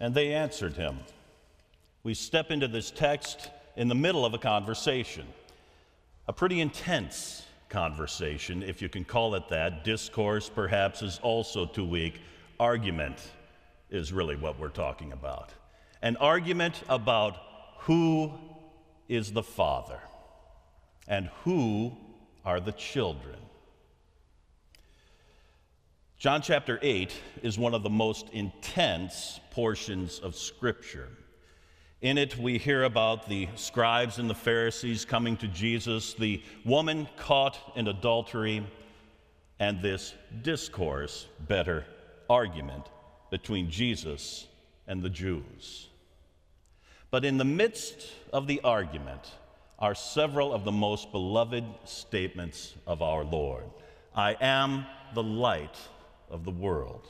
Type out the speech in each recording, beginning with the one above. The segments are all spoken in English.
And they answered him. We step into this text in the middle of a conversation, a pretty intense conversation, if you can call it that. Discourse, perhaps, is also too weak. Argument is really what we're talking about. An argument about who is the Father and who are the children. John chapter 8 is one of the most intense portions of Scripture. In it, we hear about the scribes and the Pharisees coming to Jesus, the woman caught in adultery, and this discourse, better argument, between Jesus and the Jews. But in the midst of the argument are several of the most beloved statements of our Lord I am the light of the world.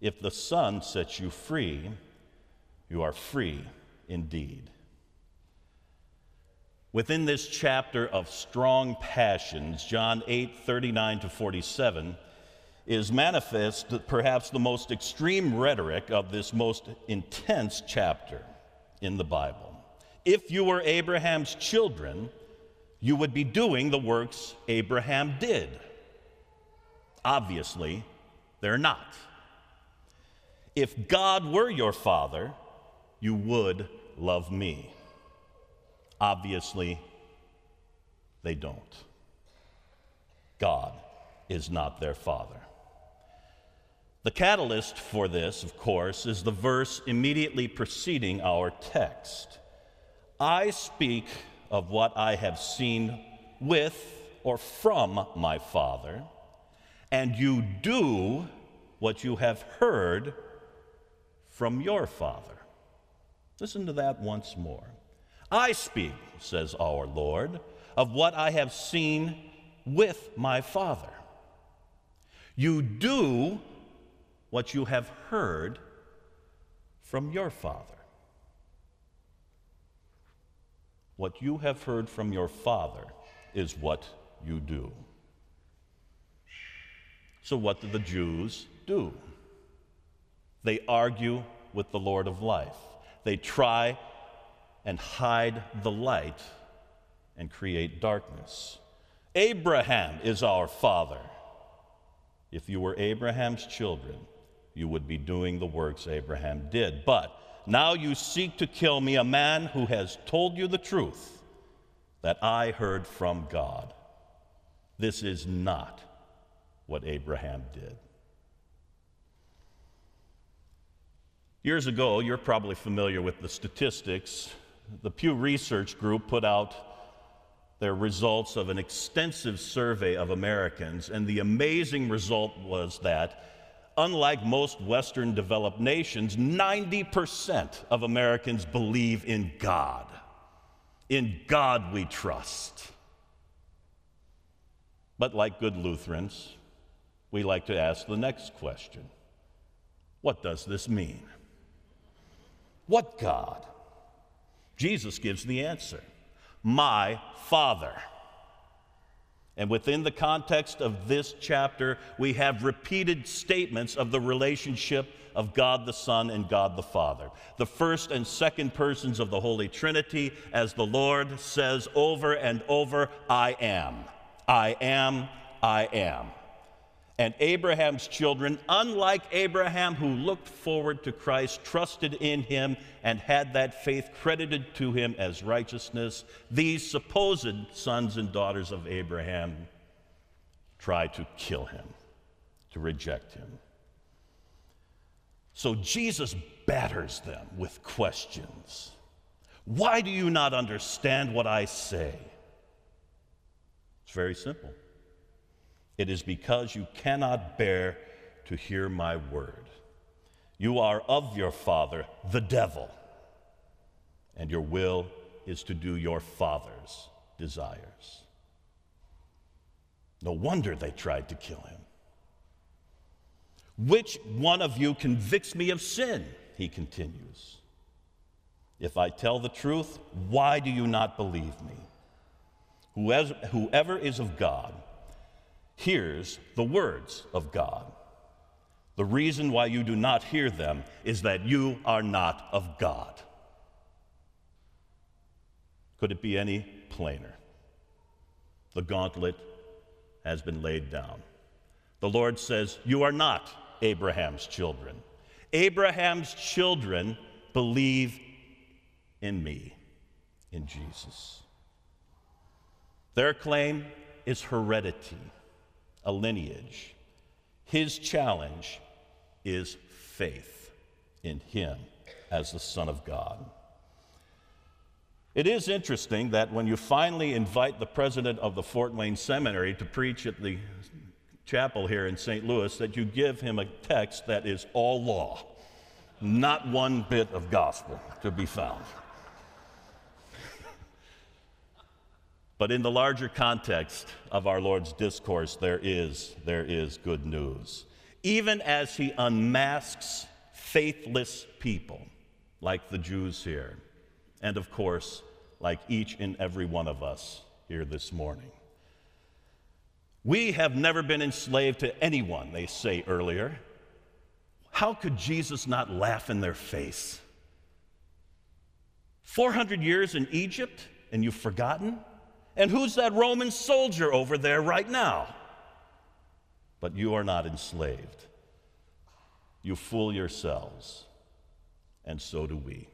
If the Son sets you free, you are free indeed. Within this chapter of strong passions, John 8 39 to 47, is manifest perhaps the most extreme rhetoric of this most intense chapter in the Bible. If you were Abraham's children, you would be doing the works Abraham did. Obviously, they're not. If God were your father, you would love me. Obviously, they don't. God is not their father. The catalyst for this, of course, is the verse immediately preceding our text. I speak of what I have seen with or from my Father, and you do what you have heard from your Father. Listen to that once more. I speak, says our Lord, of what I have seen with my Father. You do what you have heard from your Father. What you have heard from your Father is what you do. So, what do the Jews do? They argue with the Lord of life. They try and hide the light and create darkness. Abraham is our father. If you were Abraham's children, you would be doing the works Abraham did. But now you seek to kill me, a man who has told you the truth that I heard from God. This is not what Abraham did. Years ago, you're probably familiar with the statistics. The Pew Research Group put out their results of an extensive survey of Americans, and the amazing result was that, unlike most Western developed nations, 90% of Americans believe in God. In God we trust. But like good Lutherans, we like to ask the next question What does this mean? What God? Jesus gives the answer My Father. And within the context of this chapter, we have repeated statements of the relationship of God the Son and God the Father. The first and second persons of the Holy Trinity, as the Lord says over and over, I am, I am, I am. And Abraham's children, unlike Abraham, who looked forward to Christ, trusted in him, and had that faith credited to him as righteousness, these supposed sons and daughters of Abraham try to kill him, to reject him. So Jesus batters them with questions. Why do you not understand what I say? It's very simple. It is because you cannot bear to hear my word. You are of your father, the devil, and your will is to do your father's desires. No wonder they tried to kill him. Which one of you convicts me of sin? He continues. If I tell the truth, why do you not believe me? Whoever, is of God, hears the words of God. The reason why you do not hear them is that you are not of God. Could it be any plainer? The gauntlet has been laid down. The Lord says, You are not Abraham's children. Abraham's children believe in me, in Jesus. Their claim is heredity, a lineage. His challenge is faith in him as the Son of God. It is interesting that when you finally invite the president of the Fort Wayne Seminary to preach at the chapel here in St. Louis, that you give him a text that is all law, not one bit of gospel to be found. But in the larger context of our Lord's discourse, there is, there is good news. Even as he unmasks faithless people, like the Jews here, and of course, like each and every one of us here this morning. We have never been enslaved to anyone, they say earlier. How could Jesus not laugh in their face? 400 years in Egypt and you've forgotten? And who's that Roman soldier over there right now? But you are not enslaved. You fool yourselves, and so do we.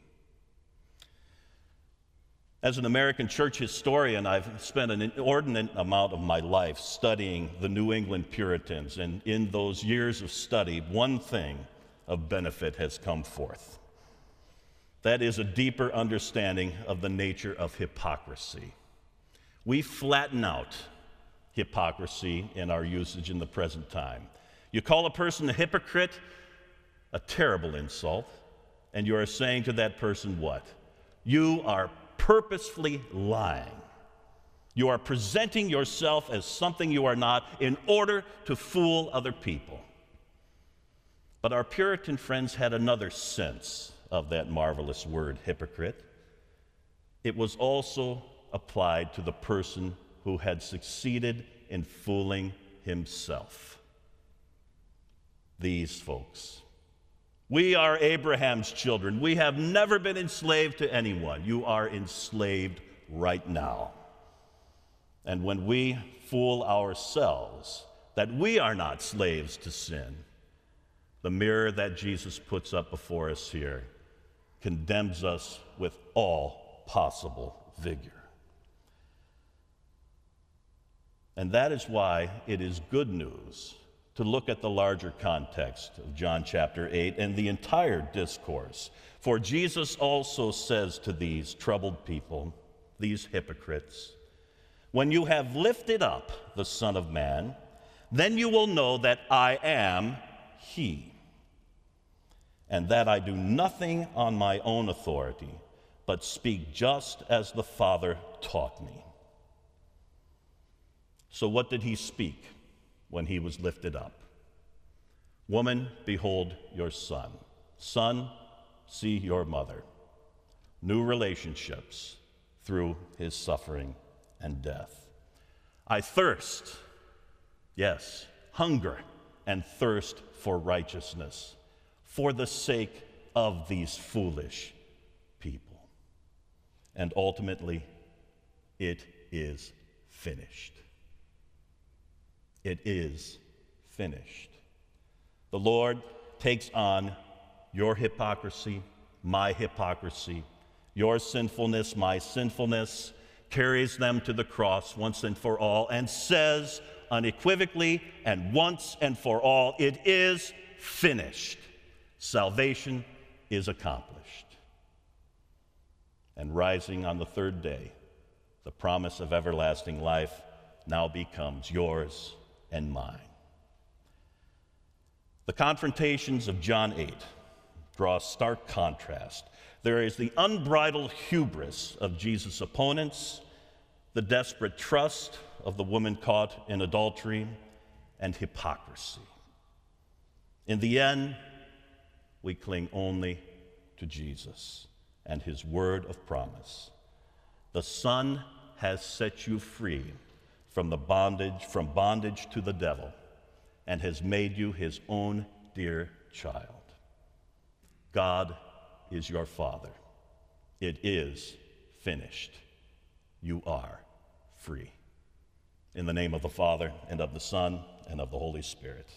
As an American church historian, I've spent an inordinate amount of my life studying the New England Puritans, and in those years of study, one thing of benefit has come forth. That is a deeper understanding of the nature of hypocrisy we flatten out hypocrisy in our usage in the present time. You call a person a hypocrite, a terrible insult, and you are saying to that person what? You are purposefully lying. You are presenting yourself as something you are not in order to fool other people. But our Puritan friends had another sense of that marvelous word, hypocrite. It was also applied to the person who had succeeded in fooling himself. These folks. We are Abraham's children. We have never been enslaved to anyone. You are enslaved right now. And when we fool ourselves that we are not slaves to sin, the mirror that Jesus puts up before us here condemns us with all possible vigor. And that is why it is good news to look at the larger context of John chapter 8 and the entire discourse. For Jesus also says to these troubled people, these hypocrites, When you have lifted up the Son of Man, then you will know that I am He, and that I do nothing on my own authority, but speak just as the Father taught me. So, what did he speak when he was lifted up? Woman, behold your son. Son, see your mother. New relationships through his suffering and death. I thirst, yes, hunger and thirst for righteousness for the sake of these foolish people. And ultimately, it is finished. It is finished. The Lord takes on your hypocrisy, my hypocrisy, your sinfulness, my sinfulness, carries them to the cross once and for all, and says unequivocally and once and for all, It is finished. Salvation is accomplished. And rising on the third day, the promise of everlasting life now becomes yours and mine. The confrontations of John 8 draw a stark contrast. There is the unbridled hubris of Jesus' opponents, the desperate trust of the woman caught in adultery, and hypocrisy. In the end, we cling only to Jesus and his word of promise. The Son has set you free from the bondage, from bondage to the devil, and has made you his own dear child. God is your Father. It is finished. You are free. In the name of the Father, and of the Son, and of the Holy Spirit.